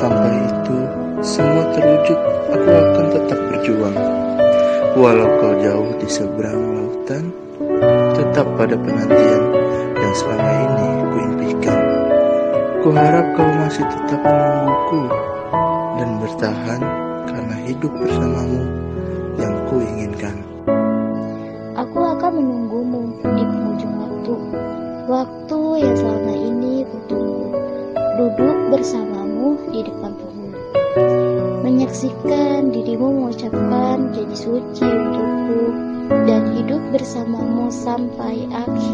Sampai itu semua terwujud, aku akan tetap berjuang. Walau kau jauh di seberang lautan, tetap pada penantian yang selama ini ku impikan. Ku harap kau masih tetap menungguku dan bertahan karena hidup bersamamu yang ku inginkan. Aku akan menunggumu di penghujung waktu. Waktu yang selama ini kutunggu. Duduk bersamamu di depan penghulu. Menyaksikan dirimu mengucapkan jadi suci untukku dan hidup bersamamu sampai akhir.